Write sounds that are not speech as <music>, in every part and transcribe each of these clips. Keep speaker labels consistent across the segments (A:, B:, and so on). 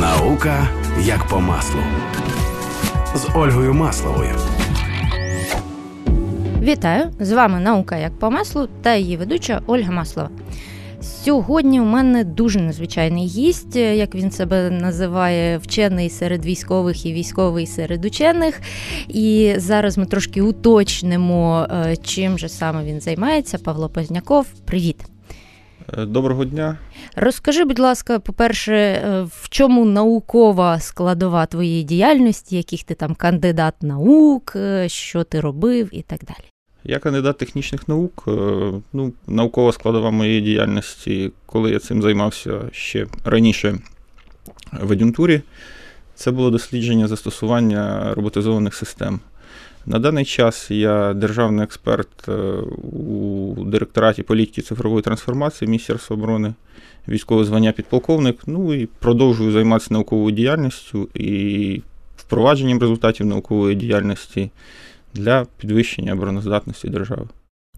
A: Наука як по маслу з Ольгою Масловою.
B: Вітаю! З вами наука як по маслу та її ведуча Ольга Маслова. Сьогодні у мене дуже незвичайний гість, як він себе називає, вчений серед військових і військовий серед учених. І зараз ми трошки уточнимо, е, чим же саме він займається. Павло Позняков, привіт.
C: Е, доброго дня.
B: Розкажи, будь ласка, по-перше, е, в чому наукова складова твоєї діяльності, яких ти там кандидат наук, що ти робив і так далі.
C: Я кандидат технічних наук. Е, ну, Наукова складова моєї діяльності, коли я цим займався ще раніше в адюнтурі, це було дослідження застосування роботизованих систем. На даний час я державний експерт е, у директораті політики цифрової трансформації Міністерства оборони, військове звання підполковник. Ну і продовжую займатися науковою діяльністю і впровадженням результатів наукової діяльності для підвищення обороноздатності держави.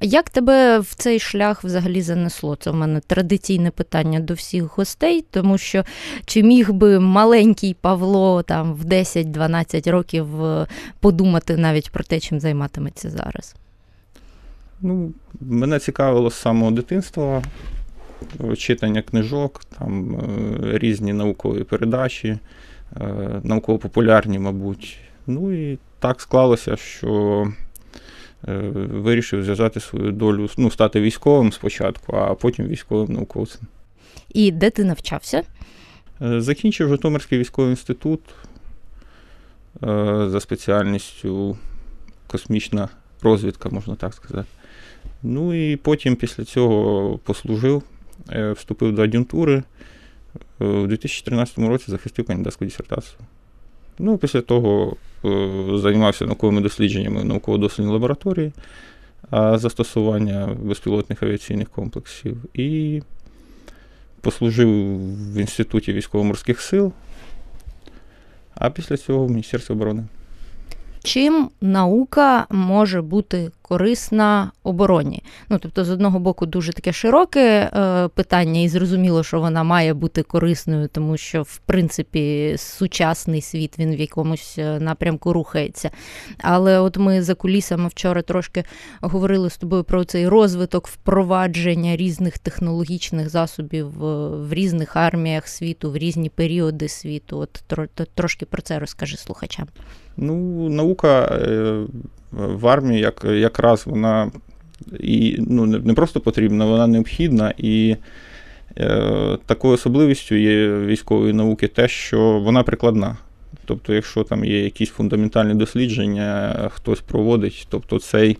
B: Як тебе в цей шлях взагалі занесло? Це в мене традиційне питання до всіх гостей, тому що чи міг би маленький Павло там в 10-12 років е, подумати навіть про те, чим займатиметься зараз?
C: Ну, Мене цікавило з самого дитинства читання книжок, там е, різні наукові передачі, е, науково-популярні, мабуть. Ну і так склалося, що вирішив зв'язати свою долю, ну, стати військовим спочатку, а потім військовим науковцем.
B: І де ти навчався?
C: Е, закінчив Житомирський військовий інститут е, за спеціальністю космічна розвідка, можна так сказати. Ну і потім після цього послужив, вступив до ад'юнтури. У 2013 році захистив кандидатську дисертацію. Ну, Після того е, займався науковими дослідженнями науково-дослідній лабораторії, застосування безпілотних авіаційних комплексів і послужив в Інституті військово-морських сил, а після цього в Міністерстві оборони.
B: Чим наука може бути корисна обороні? Ну тобто, з одного боку, дуже таке широке е, питання, і зрозуміло, що вона має бути корисною, тому що в принципі сучасний світ він в якомусь е, напрямку рухається. Але от ми за кулісами вчора трошки говорили з тобою про цей розвиток впровадження різних технологічних засобів в різних арміях світу, в різні періоди світу. От трошки про це розкажи слухачам.
C: Ну, наука е, в армії як, якраз вона і ну, не просто потрібна, вона необхідна. І е, такою особливістю є військової науки те, що вона прикладна. Тобто, якщо там є якісь фундаментальні дослідження, хтось проводить, тобто цей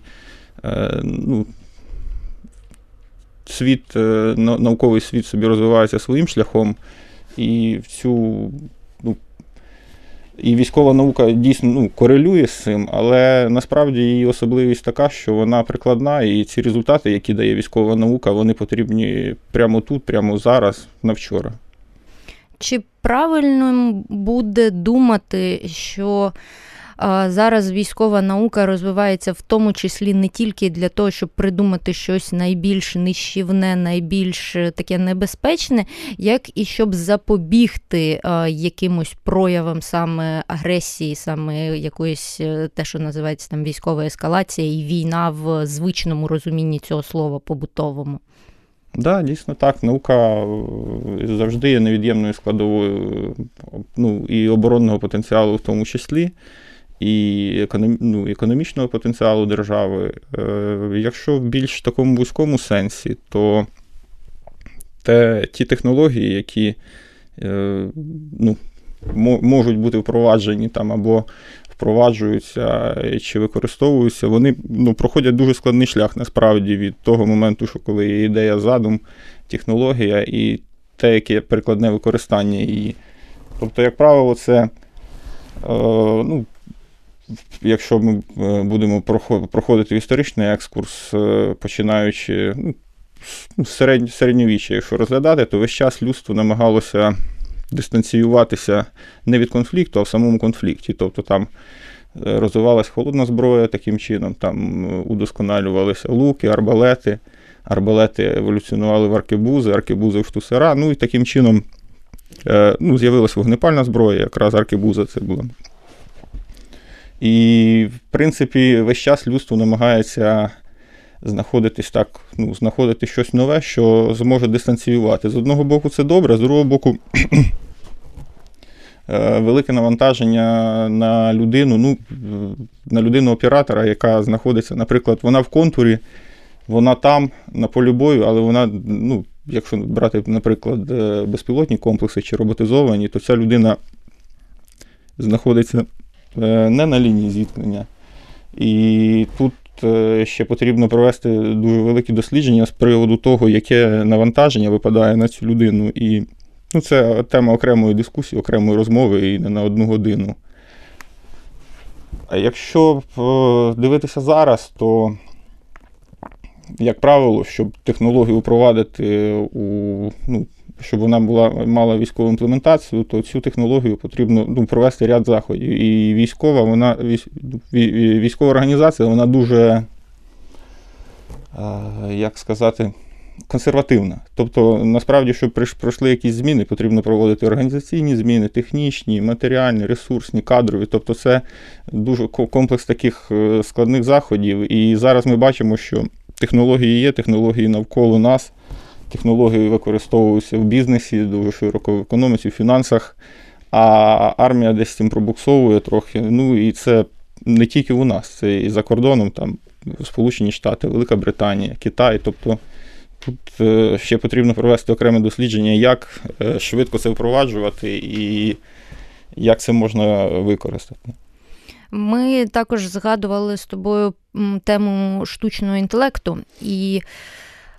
C: е, ну, світ, е, науковий світ собі розвивається своїм шляхом, і в цю і військова наука дійсно ну, корелює з цим, але насправді її особливість така, що вона прикладна, і ці результати, які дає військова наука, вони потрібні прямо тут, прямо зараз, на вчора.
B: Чи правильно буде думати, що Зараз військова наука розвивається в тому числі не тільки для того, щоб придумати щось найбільш нищівне, найбільш е, таке небезпечне, як і щоб запобігти якимось проявам саме агресії, саме якоїсь е, те, що називається там військова ескалація і війна в звичному розумінні цього слова побутовому.
C: Так, да, дійсно так. Наука е, завжди є невід'ємною складовою ну, і оборонного потенціалу в тому числі і економ, ну, економічного потенціалу держави. Е, Якщо в більш такому вузькому сенсі, то те, ті технології, які е, ну, можуть бути впроваджені там або впроваджуються чи використовуються, вони ну, проходять дуже складний шлях насправді від того моменту, що коли є ідея задум, технологія і те, яке прикладне використання її. Тобто, як правило, це е, ну, якщо ми е, будемо проходити історичний екскурс, е, починаючи ну, середнь, середньовіччя, якщо розглядати, то весь час людство намагалося дистанціюватися не від конфлікту, а в самому конфлікті. Тобто там е, розвивалась холодна зброя таким чином, там удосконалювалися луки, арбалети. Арбалети еволюціонували в аркебузи, аркебузи в штусера. Ну і таким чином ну, З'явилася вогнепальна зброя, якраз аркебуза це була. І, в принципі, весь час людство намагається знаходитись так, ну, знаходити щось нове, що зможе дистанціювати. З одного боку, це добре, з другого боку, <clears throat> е, велике навантаження на людину, ну, на людину-оператора, яка знаходиться, наприклад, вона в контурі, вона там, на полі бою, але вона, ну, якщо брати, наприклад, е, безпілотні комплекси чи роботизовані, то ця людина знаходиться не на лінії зіткнення. І тут Е, ще потрібно провести дуже великі дослідження з приводу того, яке навантаження випадає на цю людину. І ну, це тема окремої дискусії, окремої розмови і не на одну годину. А якщо е, дивитися зараз, то, як правило, щоб технологію впровадити у ну, щоб вона була мала військову імплементацію, то цю технологію потрібно ну, провести ряд заходів. І військова, вона військова організація, вона дуже, як сказати, консервативна. Тобто, насправді, щоб пройшли якісь зміни, потрібно проводити організаційні зміни, технічні, матеріальні, ресурсні, кадрові. Тобто, це дуже комплекс таких е, складних заходів. І зараз ми бачимо, що технології є, технології навколо нас технології використовуються в бізнесі, дуже широко в економіці, в фінансах, а армія десь цим пробуксовує трохи. Ну і це не тільки у нас, це і за кордоном, там Сполучені Штати, Велика Британія, Китай. Тобто тут е, ще потрібно провести окреме дослідження, як е, швидко це впроваджувати і як це можна використати.
B: Ми також згадували з тобою тему штучного інтелекту. і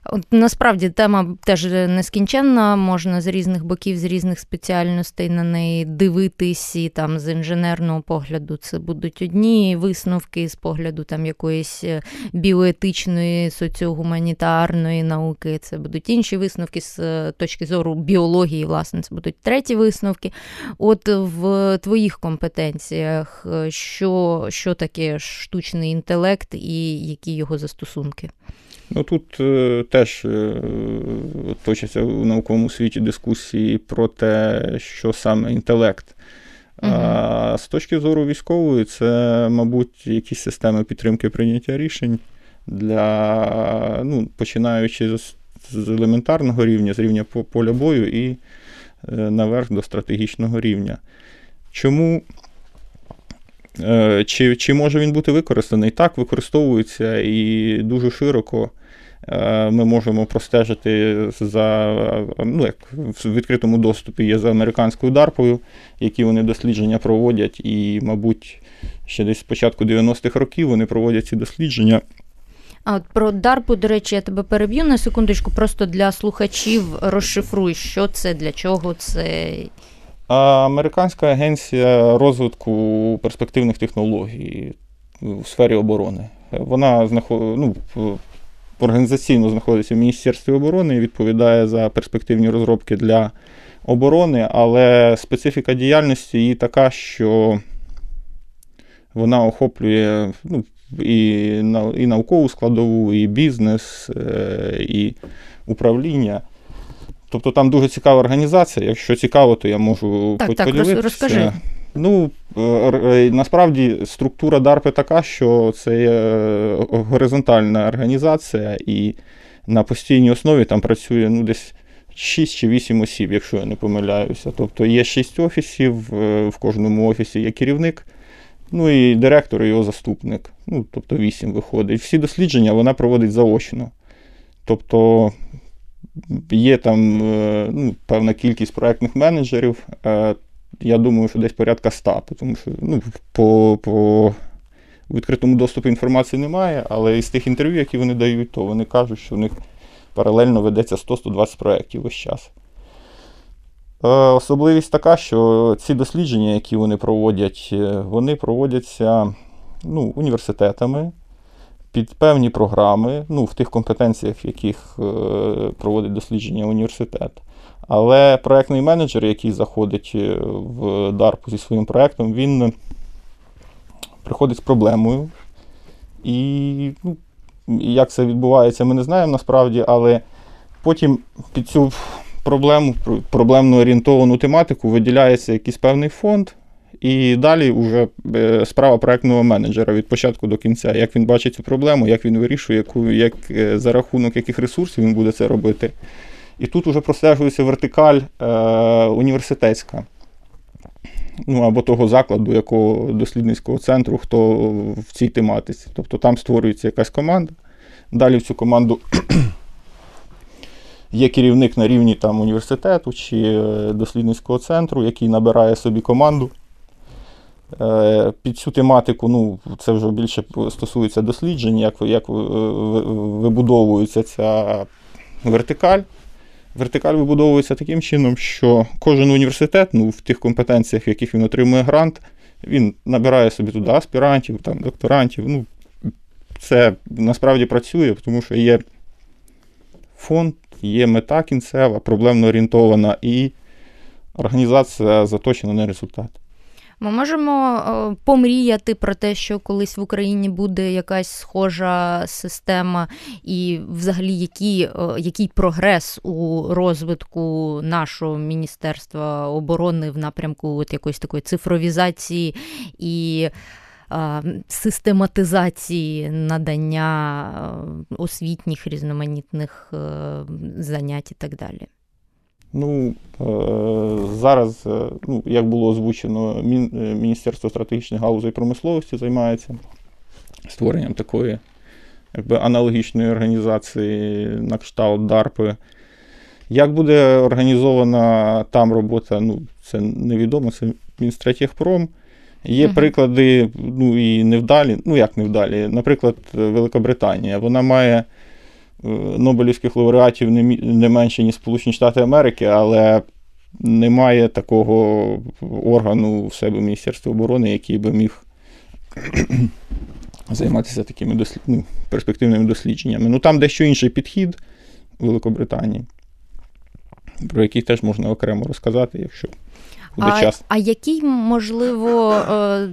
B: От Насправді тема теж нескінченна, можна з різних боків, з різних спеціальностей на неї дивитись, і там з інженерного погляду це будуть одні висновки з погляду там якоїсь е, біоетичної, соціогуманітарної науки, це будуть інші висновки з е, точки зору біології, власне, це будуть треті висновки. От в твоїх компетенціях, е, що, що таке штучний інтелект і які його застосунки?
C: Ну тут е, теж е, точаться в науковому світі дискусії про те, що саме інтелект. Угу. А з точки зору військової, це, мабуть, якісь системи підтримки прийняття рішень для, ну, починаючи з, з елементарного рівня, з рівня поля бою і е, наверх до стратегічного рівня. Чому? Е, чи чи може він бути використаний? Так, використовується і дуже широко. Е, ми можемо простежити за ну, як в відкритому доступі є за американською дарпою, які вони дослідження проводять, і, мабуть, ще десь з початку 90-х років вони проводять ці дослідження.
B: А от про дарпу, до речі, я тебе переб'ю на секундочку, просто для слухачів розшифруй, що це, для чого це.
C: Американська агенція розвитку перспективних технологій у сфері оборони. Вона знаход... ну, організаційно знаходиться в Міністерстві оборони і відповідає за перспективні розробки для оборони, але специфіка діяльності її така, що вона охоплює ну, і і наукову складову, і бізнес, е, і управління. Тобто там дуже цікава організація. Якщо цікаво, то я можу
B: так, поділитися. Так, розкажи.
C: Ну, е, е, насправді структура DARPA така, що це є горизонтальна організація, і на постійній основі там працює ну, десь 6 чи 8 осіб, якщо я не помиляюся. Тобто є 6 офісів, е, в кожному офісі є керівник, ну і директор і його заступник. Ну, Тобто 8 виходить. Всі дослідження вона проводить заочно. Тобто є там ну, певна кількість проєктних менеджерів я думаю, що десь порядка 100, тому що ну, по по відкритому доступу інформації немає, але із тих інтерв'ю, які вони дають, то вони кажуть, що в них паралельно ведеться 100-120 проєктів весь час. Е, особливість така, що ці дослідження, які вони проводять, е, вони проводяться ну, університетами під певні програми, ну, в тих компетенціях, в яких е, проводить дослідження університет. Але проєктний менеджер, який заходить е, в DARPU зі своїм проєктом, він приходить з проблемою. І ну, як це відбувається, ми не знаємо насправді, але потім під цю проблему, проблемно орієнтовану тематику, виділяється якийсь певний фонд, і далі вже е, справа проектного менеджера від початку до кінця, як він бачить цю проблему, як він вирішує, яку, як, е, за рахунок яких ресурсів він буде це робити. І тут вже простежується вертикаль е, університетська. Ну, або того закладу, якого дослідницького центру, хто в цій тематиці. Тобто там створюється якась команда. Далі в цю команду <clears throat> є керівник на рівні там, університету чи е, дослідницького центру, який набирає собі команду. Е, під цю тематику, ну, це вже більше стосується досліджень, як як вибудовується ця вертикаль. Вертикаль вибудовується таким чином, що кожен університет, ну, в тих компетенціях, в яких він отримує грант, він набирає собі туди аспірантів, там, докторантів. Ну, Це насправді працює, тому що є фонд, є мета кінцева, проблемно орієнтована, і організація заточена на результат.
B: Ми можемо е, помріяти про те, що колись в Україні буде якась схожа система, і взагалі який, е, який прогрес у розвитку нашого міністерства оборони в напрямку от якоїсь такої цифровізації і. Е, систематизації надання освітніх різноманітних занять і так далі.
C: Ну, е, зараз, е, ну, як було озвучено, е, Міністерство стратегічних галузей промисловості займається створенням такої якби, аналогічної організації на кшталт ДАРПи. Як буде організована там робота, ну, це невідомо, це Мінстратегпром. Є uh-huh. приклади, ну і невдалі, ну як невдалі, наприклад, Великобританія. Вона має Нобелівських лауреатів не менше, ніж Сполучені Штати Америки, але немає такого органу в себе Міністерства оборони, який би міг <clears throat> займатися такими дослід... ну, перспективними дослідженнями. Ну там дещо інший підхід Великобританії, про який теж можна окремо розказати, якщо
B: буде а, час. А який, можливо, е,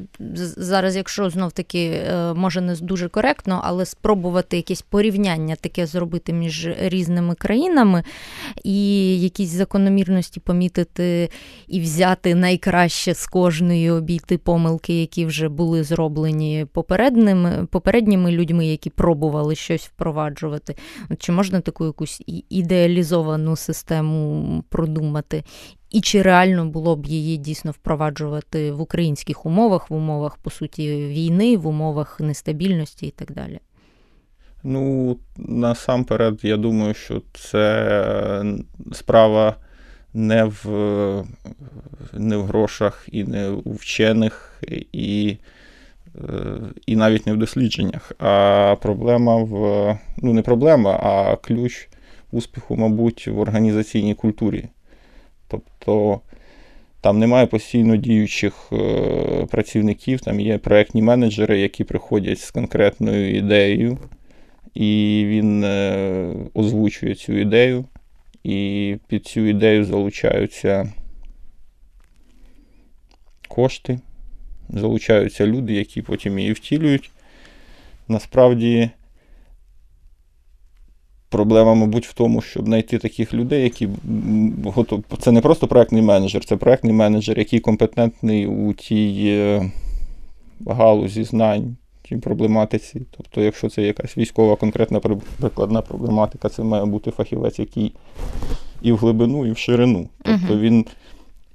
B: зараз, якщо знов таки е, може не дуже коректно, але спробувати якесь порівняння таке зробити між різними країнами і якісь закономірності помітити і взяти найкраще з кожної обійти помилки, які вже були зроблені попередніми, попередніми людьми, які пробували щось впроваджувати. Чи можна таку якусь ідеалізовану систему продумати? І чи реально було б її дійсно впроваджувати в українських умовах, в умовах, по суті, війни, в умовах нестабільності і так далі?
C: Ну, насамперед, я думаю, що це справа не в не в грошах, і не у вчених, і і навіть не в дослідженнях. А проблема в ну, не проблема, а ключ успіху, мабуть, в організаційній культурі. Тобто там немає постійно діючих е, працівників, там є проєктні менеджери, які приходять з конкретною ідеєю, і він е, озвучує цю ідею, і під цю ідею залучаються кошти, залучаються люди, які потім її втілюють. Насправді Проблема, мабуть, в тому, щоб знайти таких людей, які готов... Це не просто проектний менеджер, це проектний менеджер, який компетентний у тій е, галузі знань, тій проблематиці. Тобто, якщо це якась військова конкретна прикладна проблематика, це має бути фахівець, який і в глибину, і в ширину. Тобто він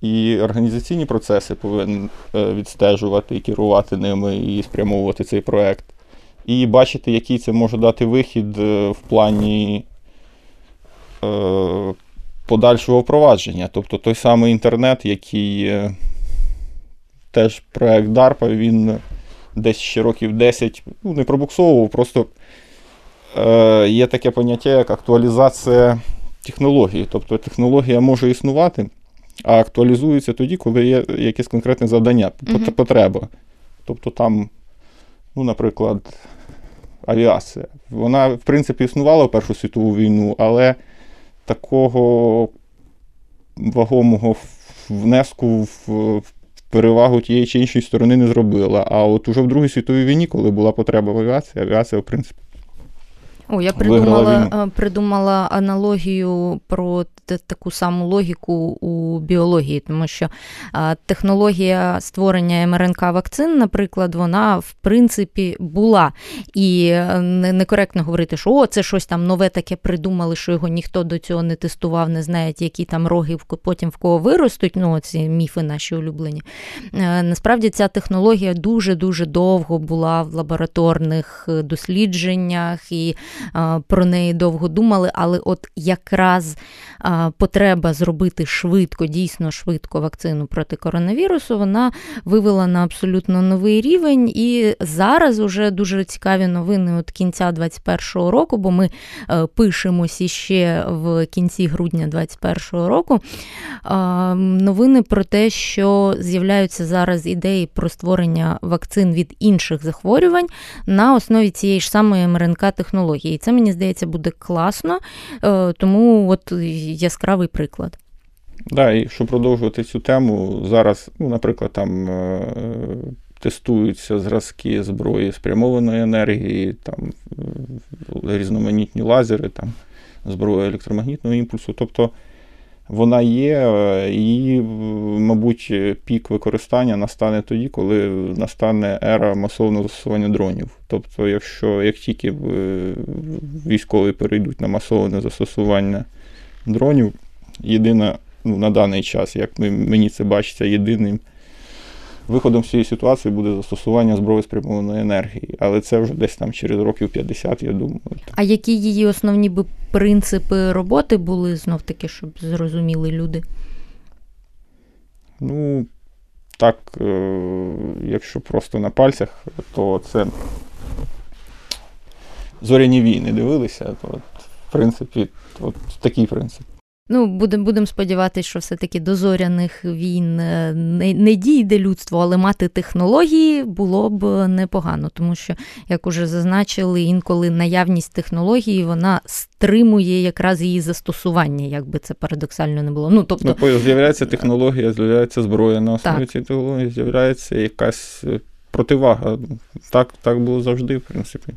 C: і організаційні процеси повинен е, відстежувати і керувати ними, і спрямовувати цей проект і бачити, який це може дати вихід е, в плані е, подальшого впровадження. Тобто той самий інтернет, який е, теж проект DARPA, він десь ще років 10 ну, не пробуксовував, просто є таке поняття, як актуалізація технології. Тобто технологія може існувати, а актуалізується тоді, коли є якесь конкретне завдання, потреба. Тобто там, ну, наприклад, авіація. Вона, в принципі, існувала в Першу світову війну, але такого вагомого внеску в перевагу тієї чи іншої сторони не зробила. А от уже в Другій світовій війні, коли була потреба в авіації, авіація, в принципі.
B: О, я придумала придумала аналогію про таку саму логіку у біології, тому що технологія створення МРНК вакцин, наприклад, вона в принципі була. І е, некоректно говорити, що о, це щось там нове таке придумали, що його ніхто до цього не тестував, не знає, які там роги потім в кого виростуть. Ну, ці міфи наші улюблені. Е, насправді ця технологія дуже-дуже довго була в лабораторних е, дослідженнях і про неї довго думали, але от якраз потреба зробити швидко, дійсно швидко вакцину проти коронавірусу, вона вивела на абсолютно новий рівень. І зараз уже дуже цікаві новини от кінця 2021 року, бо ми е, пишемося ще в кінці грудня 2021 року. Новини про те, що з'являються зараз ідеї про створення вакцин від інших захворювань на основі цієї ж самої МРНК-технології. І це мені здається буде класно, е, тому от яскравий приклад.
C: Да, і щоб продовжувати цю тему, зараз, ну, наприклад, там е, тестуються зразки зброї спрямованої енергії, там різноманітні лазери, там зброя електромагнітного імпульсу. Тобто вона є, е, і, мабуть, пік використання настане тоді, коли настане ера масового застосування дронів. Тобто, якщо як тільки е, військові перейдуть на масоване застосування дронів, єдина ну, на даний час, як мені це бачиться, єдиним виходом з цієї ситуації буде застосування зброї спрямованої енергії. Але це вже десь там через років 50, я думаю.
B: А які її основні би принципи роботи були знов таки, щоб зрозуміли люди?
C: Ну, так, е, якщо просто на пальцях, то це зоряні війни дивилися, то в принципі, от такий принцип.
B: Ну, будемо будем сподіватися, що все-таки до зоряних війн е, не, не дійде людство, але мати технології було б непогано, тому що, як уже зазначили, інколи наявність технології вона стримує якраз її застосування, як би це парадоксально не було. Ну, тобто...
C: Ну, З'являється технологія, з'являється зброя на основі цієї технології, з'являється якась е, противага. Так, Так було завжди, в принципі.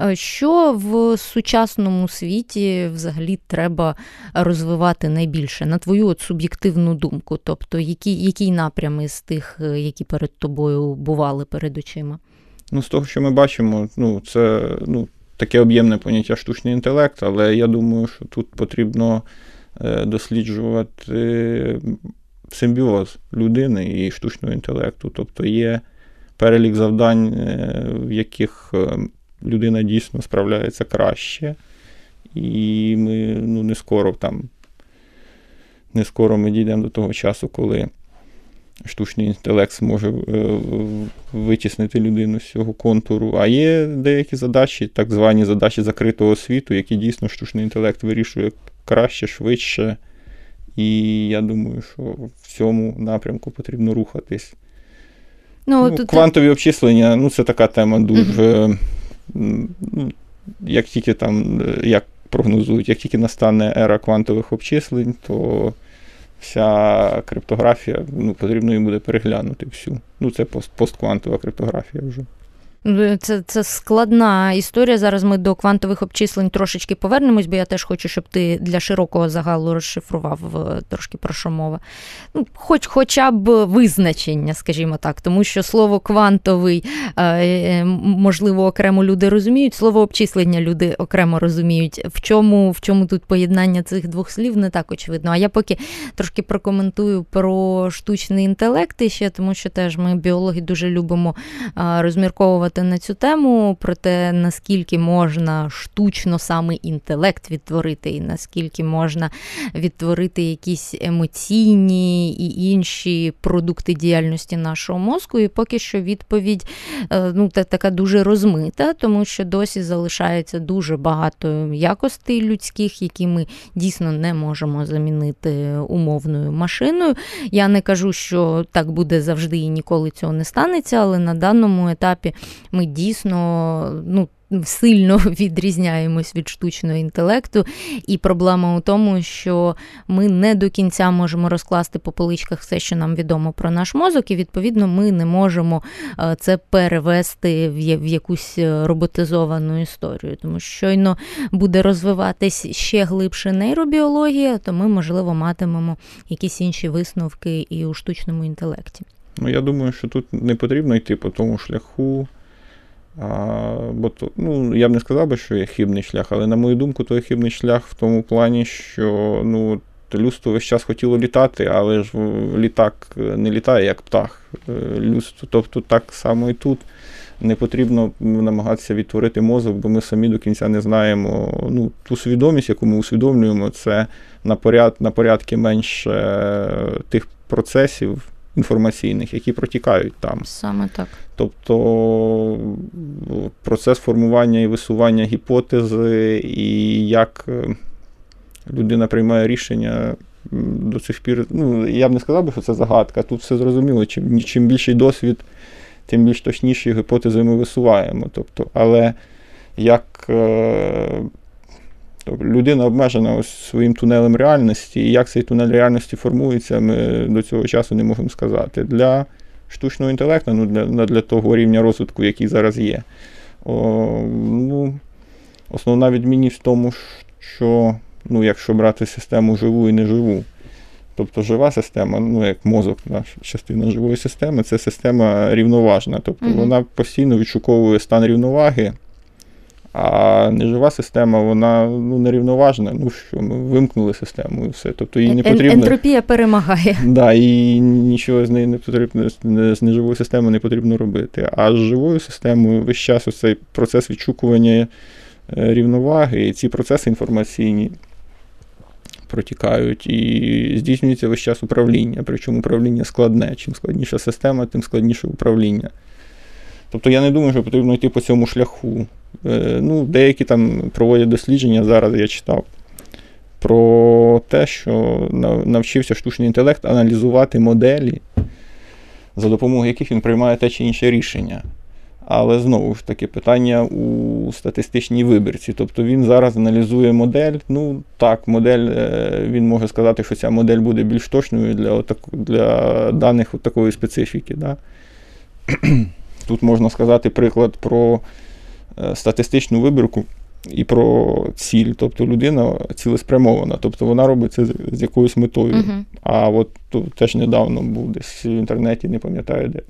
B: Е, що в сучасному світі взагалі треба розвивати найбільше, на твою от суб'єктивну думку? Тобто, які, який напрям із тих, е, які перед тобою бували перед очима?
C: Ну, з того, що ми бачимо, ну, це ну, таке об'ємне поняття штучний інтелект, але я думаю, що тут потрібно е, досліджувати симбіоз людини і штучного інтелекту. Тобто є перелік завдань, в яких людина дійсно справляється краще. І ми ну, не скоро там, не скоро ми дійдемо до того часу, коли штучний інтелект зможе е, витіснити людину з цього контуру. А є деякі задачі, так звані задачі закритого світу, які дійсно штучний інтелект вирішує краще, швидше. І я думаю, що в цьому напрямку потрібно рухатись. Ну, ну тут... Квантові обчислення ну, це така тема дуже як тільки там, як прогнозують, як тільки настане ера квантових обчислень, то вся криптографія ну, потрібно їм буде переглянути всю. Ну, це пост, постквантова криптографія вже.
B: Ну, це це складна історія. Зараз ми до квантових обчислень трошечки повернемось, бо я теж хочу, щоб ти для широкого загалу розшифрував е, трошки про що мова. Ну, хоч, Хоча б визначення, скажімо так, тому що слово квантовий, е, е, можливо, окремо люди розуміють, слово обчислення люди окремо розуміють. В чому в чому тут поєднання цих двох слів, не так очевидно. А я поки трошки прокоментую про штучний інтелект ще, тому що теж ми біологи дуже любимо розмірковувати розмовляти на цю тему про те, наскільки можна штучно саме інтелект відтворити, і наскільки можна відтворити якісь емоційні і інші продукти діяльності нашого мозку. І поки що відповідь е, ну, така дуже розмита, тому що досі залишається дуже багато якостей людських, які ми дійсно не можемо замінити умовною машиною. Я не кажу, що так буде завжди і ніколи цього не станеться, але на даному етапі ми дійсно ну, сильно <laughs> відрізняємось від штучного інтелекту. І проблема у тому, що ми не до кінця можемо розкласти по поличках все, що нам відомо про наш мозок, і відповідно ми не можемо е, це перевести в якусь роботизовану історію. Тому що щойно буде розвиватись ще глибше нейробіологія, то ми, можливо, матимемо якісь інші висновки і у штучному інтелекті.
C: Ну, я думаю, що тут не потрібно йти по тому шляху. А, бо то, ну, Я б не сказав би, що є хибний шлях, але, на мою думку, той хибний шлях в тому плані, що ну, людство весь час хотіло літати, але ж літак не літає як птах. Е, людство, Тобто так само і тут не потрібно намагатися відтворити мозок, бо ми самі до кінця не знаємо. Ну, Ту свідомість, яку ми усвідомлюємо, це на поряд, на порядки менше тих процесів інформаційних, які протікають там.
B: Same так.
C: Тобто процес формування і висування гіпотези, і як е, людина приймає рішення до цих пір. Ну, я б не сказав, би, що це загадка. Тут все зрозуміло. Чим чим більший досвід, тим більш точніші гіпотези ми висуваємо. Тобто, Але як е, Тобто людина обмежена ось своїм тунелем реальності, і як цей тунель реальності формується, ми до цього часу не можемо сказати. Для штучного інтелекту, ну для для того рівня розвитку, який зараз є. О, ну, Основна відмінність в тому, що ну, якщо брати систему живу і неживу. Тобто жива система, ну як мозок, наша частина живої системи, це система рівноважна. Тобто mm-hmm. вона постійно відшуковує стан рівноваги. А нежива система, вона ну, нерівноважна. Ну що, ми вимкнули систему і все. Тобто їй не потрібно.
B: Ентропія перемагає.
C: Да, і нічого з неї не потрібно, з неживою системою не потрібно робити. А з живою системою весь час цей процес відшукування е, рівноваги, і ці процеси інформаційні протікають і здійснюється весь час управління. Причому управління складне. Чим складніша система, тим складніше управління. Тобто я не думаю, що потрібно йти по цьому шляху. Е, ну, Деякі там проводять дослідження, зараз я читав, про те, що навчився штучний інтелект аналізувати моделі, за допомогою яких він приймає те чи інше рішення. Але знову ж таки, питання у статистичній вибірці. Тобто він зараз аналізує модель. Ну так, модель, е, він може сказати, що ця модель буде більш точною для отак, для даних такої специфіки. Да? Тут можна сказати приклад про Е, статистичну вибірку і про ціль. Тобто людина цілеспрямована, тобто вона робить це з якоюсь метою. Uh-huh. А от тут теж недавно був десь в інтернеті, не пам'ятаю де.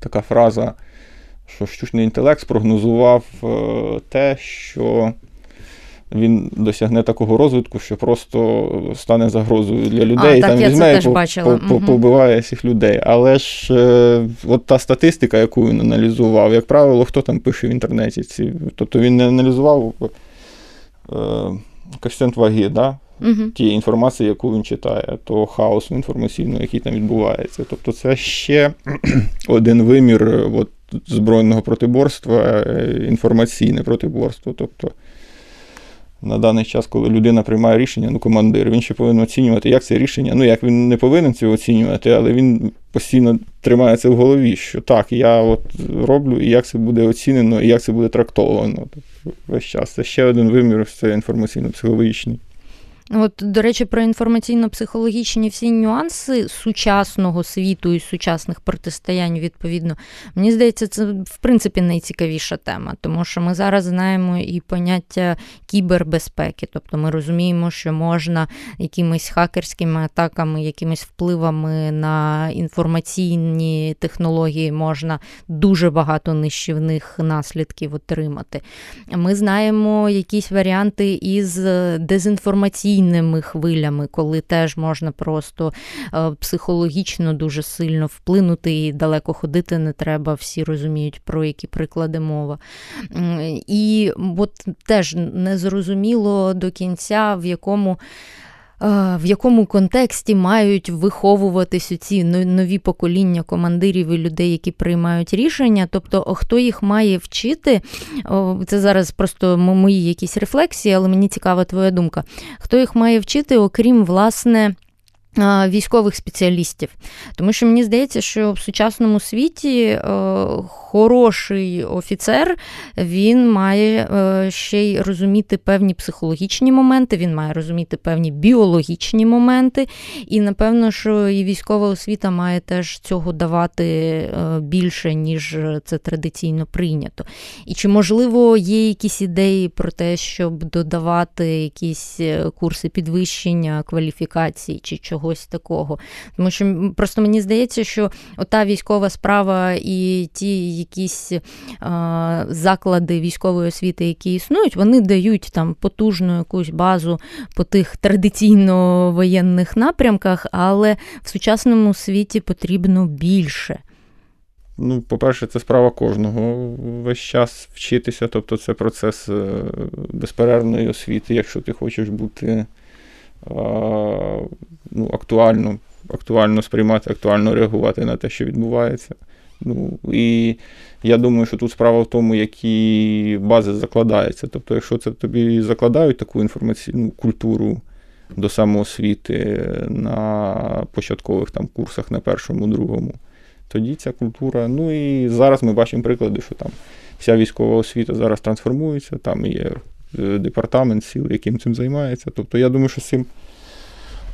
C: Така фраза, що штучний інтелект спрогнозував е, те, що він досягне такого розвитку, що просто стане загрозою для людей.
B: А,
C: там
B: я
C: візьме
B: це теж по,
C: по, по, побиває всіх людей. Але ж е, от та статистика, яку він аналізував, як правило, хто там пише в інтернеті? Ці, Тобто він не аналізував е, коефіцієнт ваги, да? Угу. Тієї інформації, яку він читає, того хаосу інформаційного, який там відбувається. Тобто, це ще <clears throat> один вимір от, збройного протиборства, е, інформаційне протиборство. Тобто, на даний час, коли людина приймає рішення, ну командир, він ще повинен оцінювати, як це рішення. Ну, як він не повинен це оцінювати, але він постійно тримає це в голові, що так, я от роблю, і як це буде оцінено, і як це буде трактовано. Тобто, весь час. Це ще один вимір, це інформаційно-психологічний.
B: От, до речі, про інформаційно-психологічні всі нюанси сучасного світу і сучасних протистоянь, відповідно, мені здається, це в принципі найцікавіша тема, тому що ми зараз знаємо і поняття кібербезпеки, тобто ми розуміємо, що можна якимись хакерськими атаками, якимись впливами на інформаційні технології можна дуже багато нищівних наслідків отримати. Ми знаємо якісь варіанти із дезінформаційними емоційними хвилями, коли теж можна просто е, психологічно дуже сильно вплинути і далеко ходити не треба, всі розуміють, про які приклади мова. І от теж незрозуміло до кінця, в якому. В якому контексті мають виховуватись ці нові покоління командирів і людей, які приймають рішення. Тобто, хто їх має вчити, це зараз просто мої якісь рефлексії, але мені цікава твоя думка. Хто їх має вчити, окрім власне Військових спеціалістів, тому що мені здається, що в сучасному світі е, хороший офіцер він має е, ще й розуміти певні психологічні моменти, він має розуміти певні біологічні моменти, і напевно, що і військова освіта має теж цього давати е, більше, ніж це традиційно прийнято. І чи можливо є якісь ідеї про те, щоб додавати якісь курси підвищення кваліфікації чи чого? Чогось такого. Тому що просто мені здається, що ота військова справа і ті якісь а, заклади військової освіти, які існують, вони дають там потужну якусь базу по тих традиційно воєнних напрямках, але в сучасному світі потрібно більше.
C: Ну, по-перше, це справа кожного весь час вчитися, тобто це процес е, безперервної освіти, якщо ти хочеш бути ну, актуально актуально сприймати, актуально реагувати на те, що відбувається. Ну, І я думаю, що тут справа в тому, які бази закладаються. Тобто, якщо це тобі закладають таку інформаційну культуру до самоосвіти на початкових там курсах на першому, другому, тоді ця культура. Ну і зараз ми бачимо приклади, що там вся військова освіта зараз трансформується, там є департамент сіл, яким цим займається. Тобто, я думаю, що цим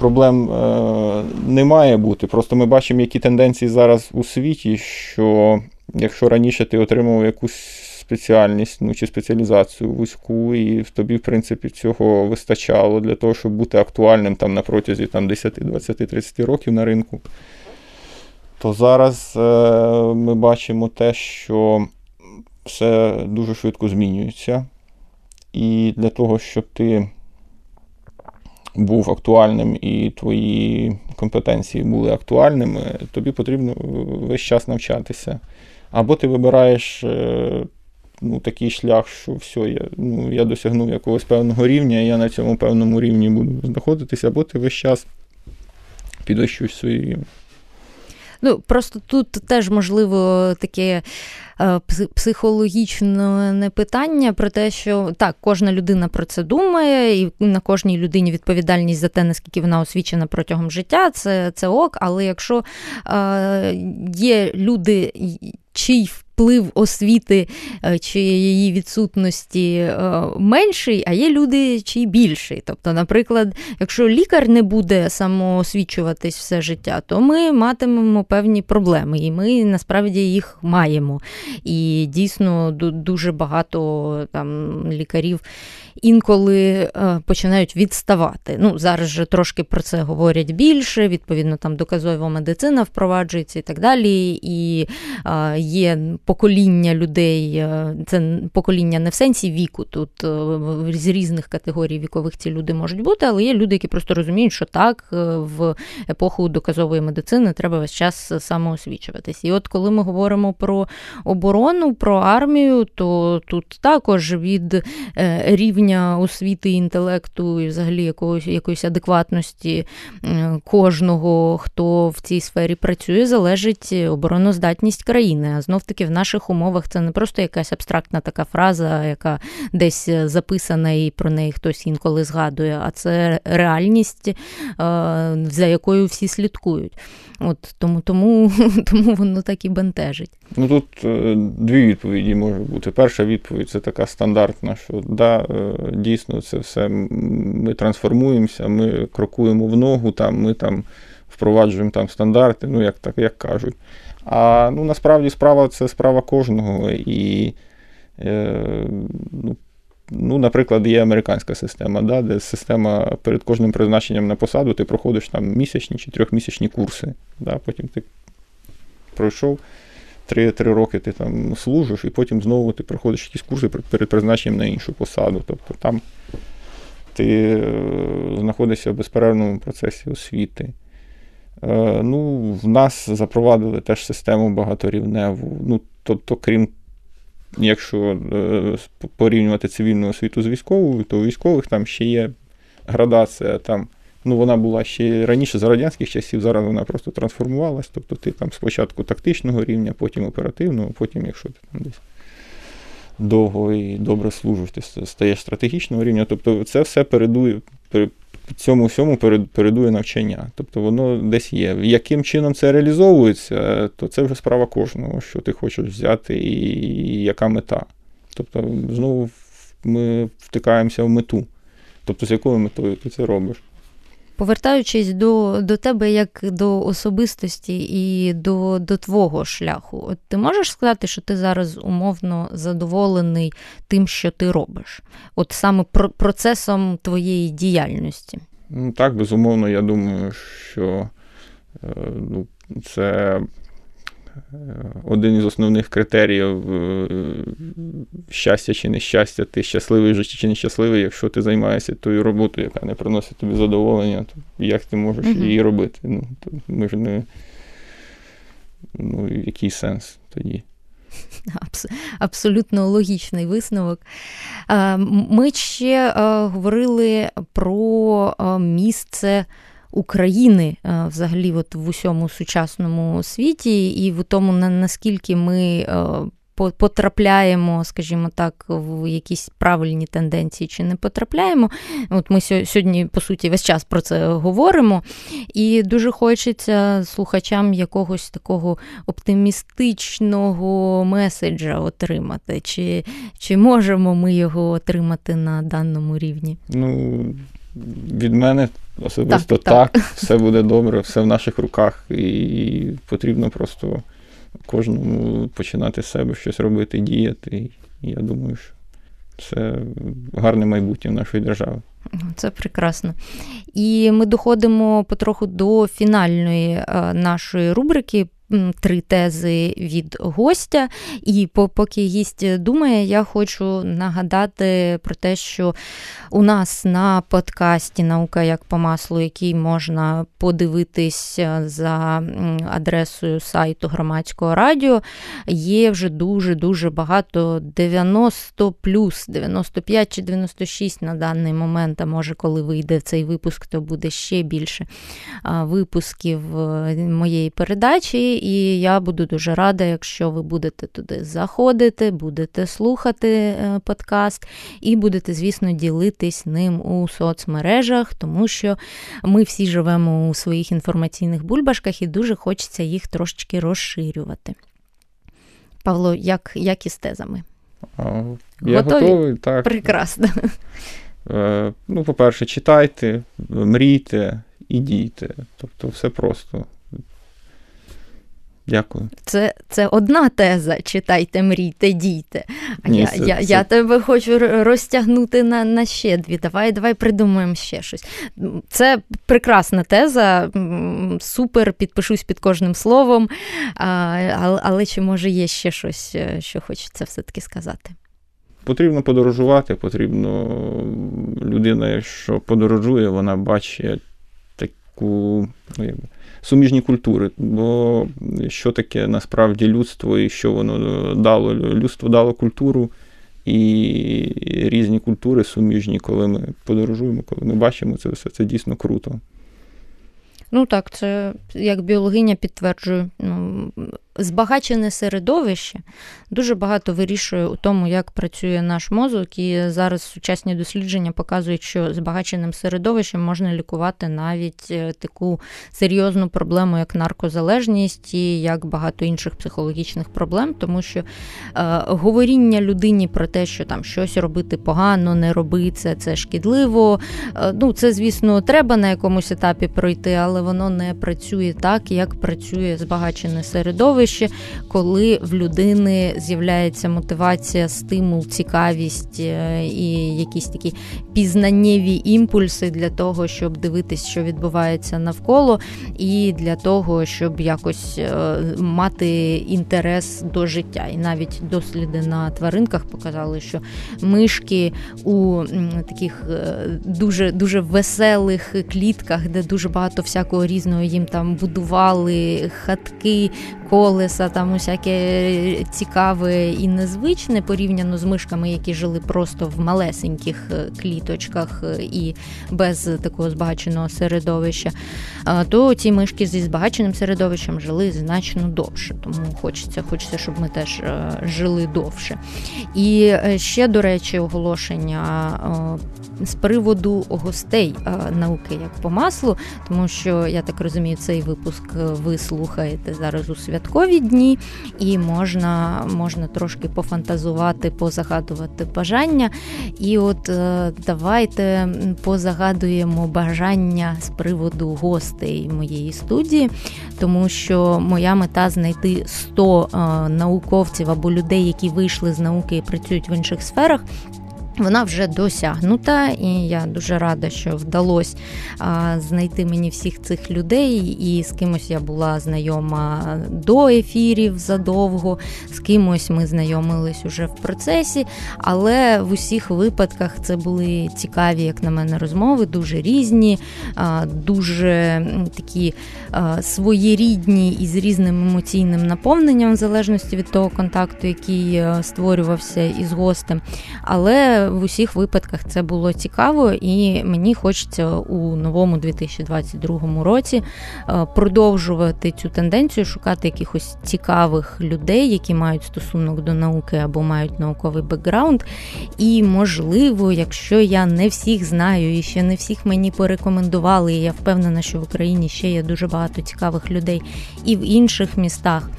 C: проблем е, не має бути. Просто ми бачимо, які тенденції зараз у світі, що якщо раніше ти отримав якусь спеціальність ну, чи спеціалізацію вузьку, і в тобі, в принципі, цього вистачало для того, щоб бути актуальним там на протязі там, 10, 20, 30 років на ринку, то зараз е, ми бачимо те, що все дуже швидко змінюється. І для того, щоб ти був актуальним і твої компетенції були актуальними, тобі потрібно весь час навчатися. Або ти вибираєш е, ну, такий шлях, що все, я ну, я досягнув якогось певного рівня, і я на цьому певному рівні буду знаходитися, або ти весь час підвищуєш рівень.
B: Ну, Просто тут теж можливо таке Е, психологічне питання про те, що так, кожна людина про це думає, і на кожній людині відповідальність за те, наскільки вона освічена протягом життя, це це ок. Але якщо е, є люди, чий вплив освіти е, чи її відсутності е, менший, а є люди, чий більший. Тобто, наприклад, якщо лікар не буде самоосвічуватись все життя, то ми матимемо певні проблеми, і ми насправді їх маємо. І дійсно дуже багато там лікарів інколи е, починають відставати. Ну, Зараз же трошки про це говорять більше, відповідно, там доказова медицина впроваджується і так далі. І є покоління людей, е, це покоління не в сенсі віку, тут е, з різних категорій вікових ці люди можуть бути, але є люди, які просто розуміють, що так, в епоху доказової медицини треба весь час самоосвічуватись. І от коли ми говоримо про оборону, про армію, то тут також від рівня освіти, інтелекту і взагалі якогось якоїсь адекватності кожного, хто в цій сфері працює, залежить обороноздатність країни. А знов таки в наших умовах це не просто якась абстрактна така фраза, яка десь записана і про неї хтось інколи згадує, а це реальність, е, за якою всі слідкують. От Тому тому, <laughs> тому воно так і бентежить.
C: Ну тут е, дві відповіді може бути. Перша відповідь це така стандартна, що да, е, дійсно це все ми трансформуємося, ми крокуємо в ногу, там, ми там впроваджуємо там стандарти, ну як так як кажуть. А ну, насправді справа це справа кожного. І, е, ну, ну, Наприклад, є американська система, да, де система перед кожним призначенням на посаду ти проходиш там місячні чи трьохмісячні курси. Да, Потім ти пройшов. Три-три роки ти там служиш, і потім знову ти проходиш якісь курси перед призначенням на іншу посаду. Тобто там ти е, знаходишся в безперервному процесі освіти. Е, ну, В нас запровадили теж систему багаторівневу. Ну, Тобто, крім, якщо е, порівнювати цивільну освіту з військовою, то у військових там ще є градація. там Ну, вона була ще раніше за радянських часів, зараз вона просто трансформувалась. Тобто ти там спочатку тактичного рівня, потім оперативного, потім, якщо ти там десь довго і добре служиш, ти стаєш стратегічного рівня. Тобто це все передує, цьому всьому передує навчання. Тобто воно десь є. Яким чином це реалізовується, то це вже справа кожного, що ти хочеш взяти, і яка мета. Тобто, знову ми втикаємося в мету. Тобто, з якою метою ти це робиш?
B: Повертаючись до до тебе як до особистості і до до твого шляху, от ти можеш сказати, що ти зараз умовно задоволений тим, що ти робиш, от саме процесом твоєї діяльності?
C: Ну так, безумовно, я думаю, що е, ну, це один із основних критеріїв е, щастя чи нещастя, ти щасливий в житті чи нещасливий, якщо ти займаєшся тою роботою, яка не приносить тобі задоволення, то як ти можеш її робити? Ну, то Ми ж не ну, який сенс тоді?
B: Абсолютно логічний висновок. Ми ще говорили про місце України е, взагалі от в усьому сучасному світі, і в тому, наскільки ми е, потрапляємо, скажімо так, в якісь правильні тенденції чи не потрапляємо. От Ми сьогодні, по суті, весь час про це говоримо, і дуже хочеться слухачам якогось такого оптимістичного меседжа отримати. Чи, Чи можемо ми його отримати на даному рівні?
C: Ну, від мене особисто так, так, все буде добре, все в наших руках, і потрібно просто кожному починати з себе щось робити, діяти. І я думаю, що це гарне майбутнє нашої держави.
B: Це прекрасно. І ми доходимо потроху до фінальної е, нашої рубрики три тези від гостя. І поки гість думає, я хочу нагадати про те, що у нас на подкасті Наука як по маслу, який можна подивитись за адресою сайту громадського радіо, є вже дуже-дуже багато 90 плюс 95 чи 96 на даний момент. А може, коли вийде цей випуск, то буде ще більше випусків е, моєї передачі і я буду дуже рада, якщо ви будете туди заходити, будете слухати е, подкаст і будете, звісно, ділитись ним у соцмережах, тому що ми всі живемо у своїх інформаційних бульбашках і дуже хочеться їх трошечки розширювати. Павло, як як із тезами?
C: Я Готові? готовий, так.
B: Прекрасно.
C: Е, ну, По-перше, читайте, мрійте і дійте. Тобто, все просто. Дякую.
B: Це це одна теза. Читайте, мрійте, дійте. А Ні, я це, я, це... я тебе хочу розтягнути на на ще дві. Давай давай придумаємо ще щось. Це прекрасна теза, супер, підпишусь під кожним словом. А, Але, але чи може є ще щось, е, що хочеться все-таки сказати?
C: Потрібно подорожувати, потрібно людина, якщо подорожує, вона бачить таку. ну, суміжні культури. Бо що таке насправді людство і що воно дало? Людство дало культуру і різні культури суміжні, коли ми подорожуємо, коли ми бачимо це все, це дійсно круто.
B: Ну так, це як біологиня підтверджую. Ну, збагачене середовище дуже багато вирішує у тому, як працює наш мозок, і зараз сучасні дослідження показують, що збагаченим середовищем можна лікувати навіть е, таку серйозну проблему, як наркозалежність, і як багато інших психологічних проблем, тому що е, говоріння людині про те, що там щось робити погано, не роби це, це шкідливо. Е, ну, це, звісно, треба на якомусь етапі пройти, але воно не працює так, як працює збагачене середовище середовище, коли в людини з'являється мотивація, стимул, цікавість е, і якісь такі пізнаннєві імпульси для того, щоб дивитись, що відбувається навколо, і для того, щоб якось е, мати інтерес до життя. І навіть досліди на тваринках показали, що мишки у таких е, дуже дуже веселих клітках, де дуже багато всякого різного їм там будували хатки, колеса, там усяке цікаве і незвичне порівняно з мишками, які жили просто в малесеньких е, кліточках е, і без такого збагаченого середовища, то ці мишки зі збагаченим середовищем жили значно довше. Тому хочеться, хочеться, щоб ми теж е, жили довше. І ще, до речі, оголошення з приводу гостей науки як по маслу, тому що я так розумію, цей випуск ви слухаєте зараз у святкові дні, і можна можна трошки пофантазувати, позагадувати бажання. І от давайте позагадуємо бажання з приводу гостей моєї студії, тому що моя мета знайти 100 науковців або людей, які вийшли з науки і працюють в інших сферах вона вже досягнута, і я дуже рада, що вдалося знайти мені всіх цих людей. І з кимось я була знайома до ефірів задовго, з кимось ми знайомились уже в процесі. Але в усіх випадках це були цікаві, як на мене, розмови, дуже різні, дуже такі своєрідні і з різним емоційним наповненням, в залежності від того контакту, який е, створювався із гостем. Але в усіх випадках це було цікаво, і мені хочеться у новому 2022 році е, продовжувати цю тенденцію, шукати якихось цікавих людей, які мають стосунок до науки або мають науковий бекграунд. І, можливо, якщо я не всіх знаю і ще не всіх мені порекомендували, і я впевнена, що в Україні ще є дуже багато цікавих людей і в інших містах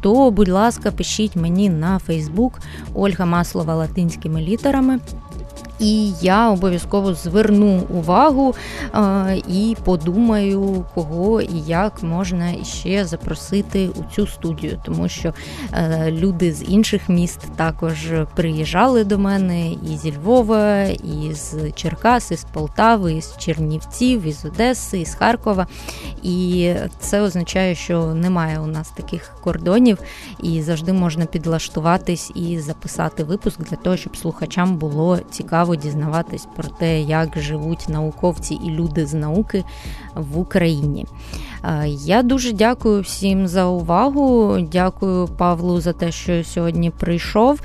B: то, будь ласка, пишіть мені на Фейсбук Ольга Маслова латинськими літерами. І я обов'язково зверну увагу е, і подумаю, кого і як можна ще запросити у цю студію, тому що е, люди з інших міст також приїжджали до мене і зі Львова, і з Черкас, і з Полтави, і з Чернівців, і з Одеси, і з Харкова. І це означає, що немає у нас таких кордонів, і завжди можна підлаштуватись і записати випуск для того, щоб слухачам було цікаво цікаво дізнаватись про те, як живуть науковці і люди з науки в Україні. Е, я дуже дякую всім за увагу. Дякую Павлу за те, що сьогодні прийшов.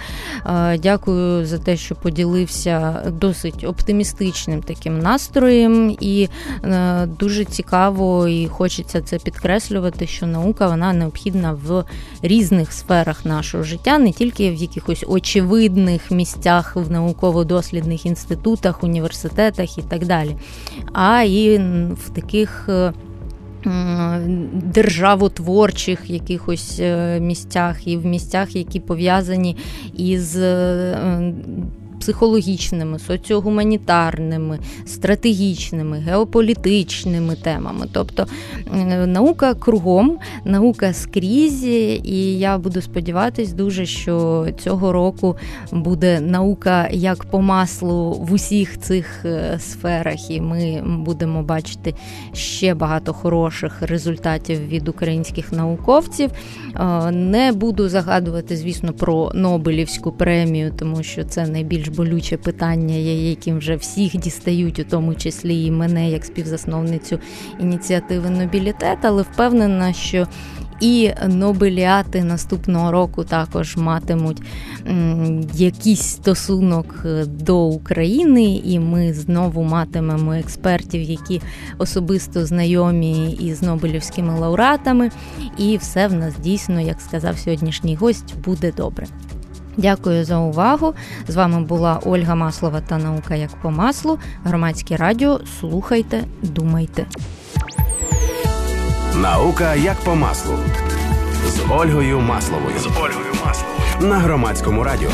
B: Е, дякую за те, що поділився досить оптимістичним таким настроєм, і е, дуже цікаво і хочеться це підкреслювати, що наука вона необхідна в різних сферах нашого життя, не тільки в якихось очевидних місцях в науково-дослідних інститутах, університетах і так далі, а і в таких державотворчих якихось е, місцях і в місцях, які пов'язані із е, психологічними, соціогуманітарними, стратегічними, геополітичними темами. Тобто наука кругом, наука скрізь, і я буду сподіватись дуже, що цього року буде наука як по маслу в усіх цих е, сферах, і ми будемо бачити ще багато хороших результатів від українських науковців. Е, не буду загадувати, звісно, про Нобелівську премію, тому що це найбільш болюче питання, яким вже всіх дістають, у тому числі і мене як співзасновницю ініціативи Нобілітет, але впевнена, що і Нобеліати наступного року також матимуть якийсь стосунок е, до України, і ми знову матимемо експертів, які особисто знайомі із Нобелівськими лауреатами. І все в нас дійсно, як сказав сьогоднішній гость, буде добре. Дякую за увагу. З вами була Ольга Маслова та наука як по маслу. Громадське радіо. Слухайте, думайте.
A: Наука як по маслу з Ольгою Масловою. З Ольгою Масловою на громадському радіо.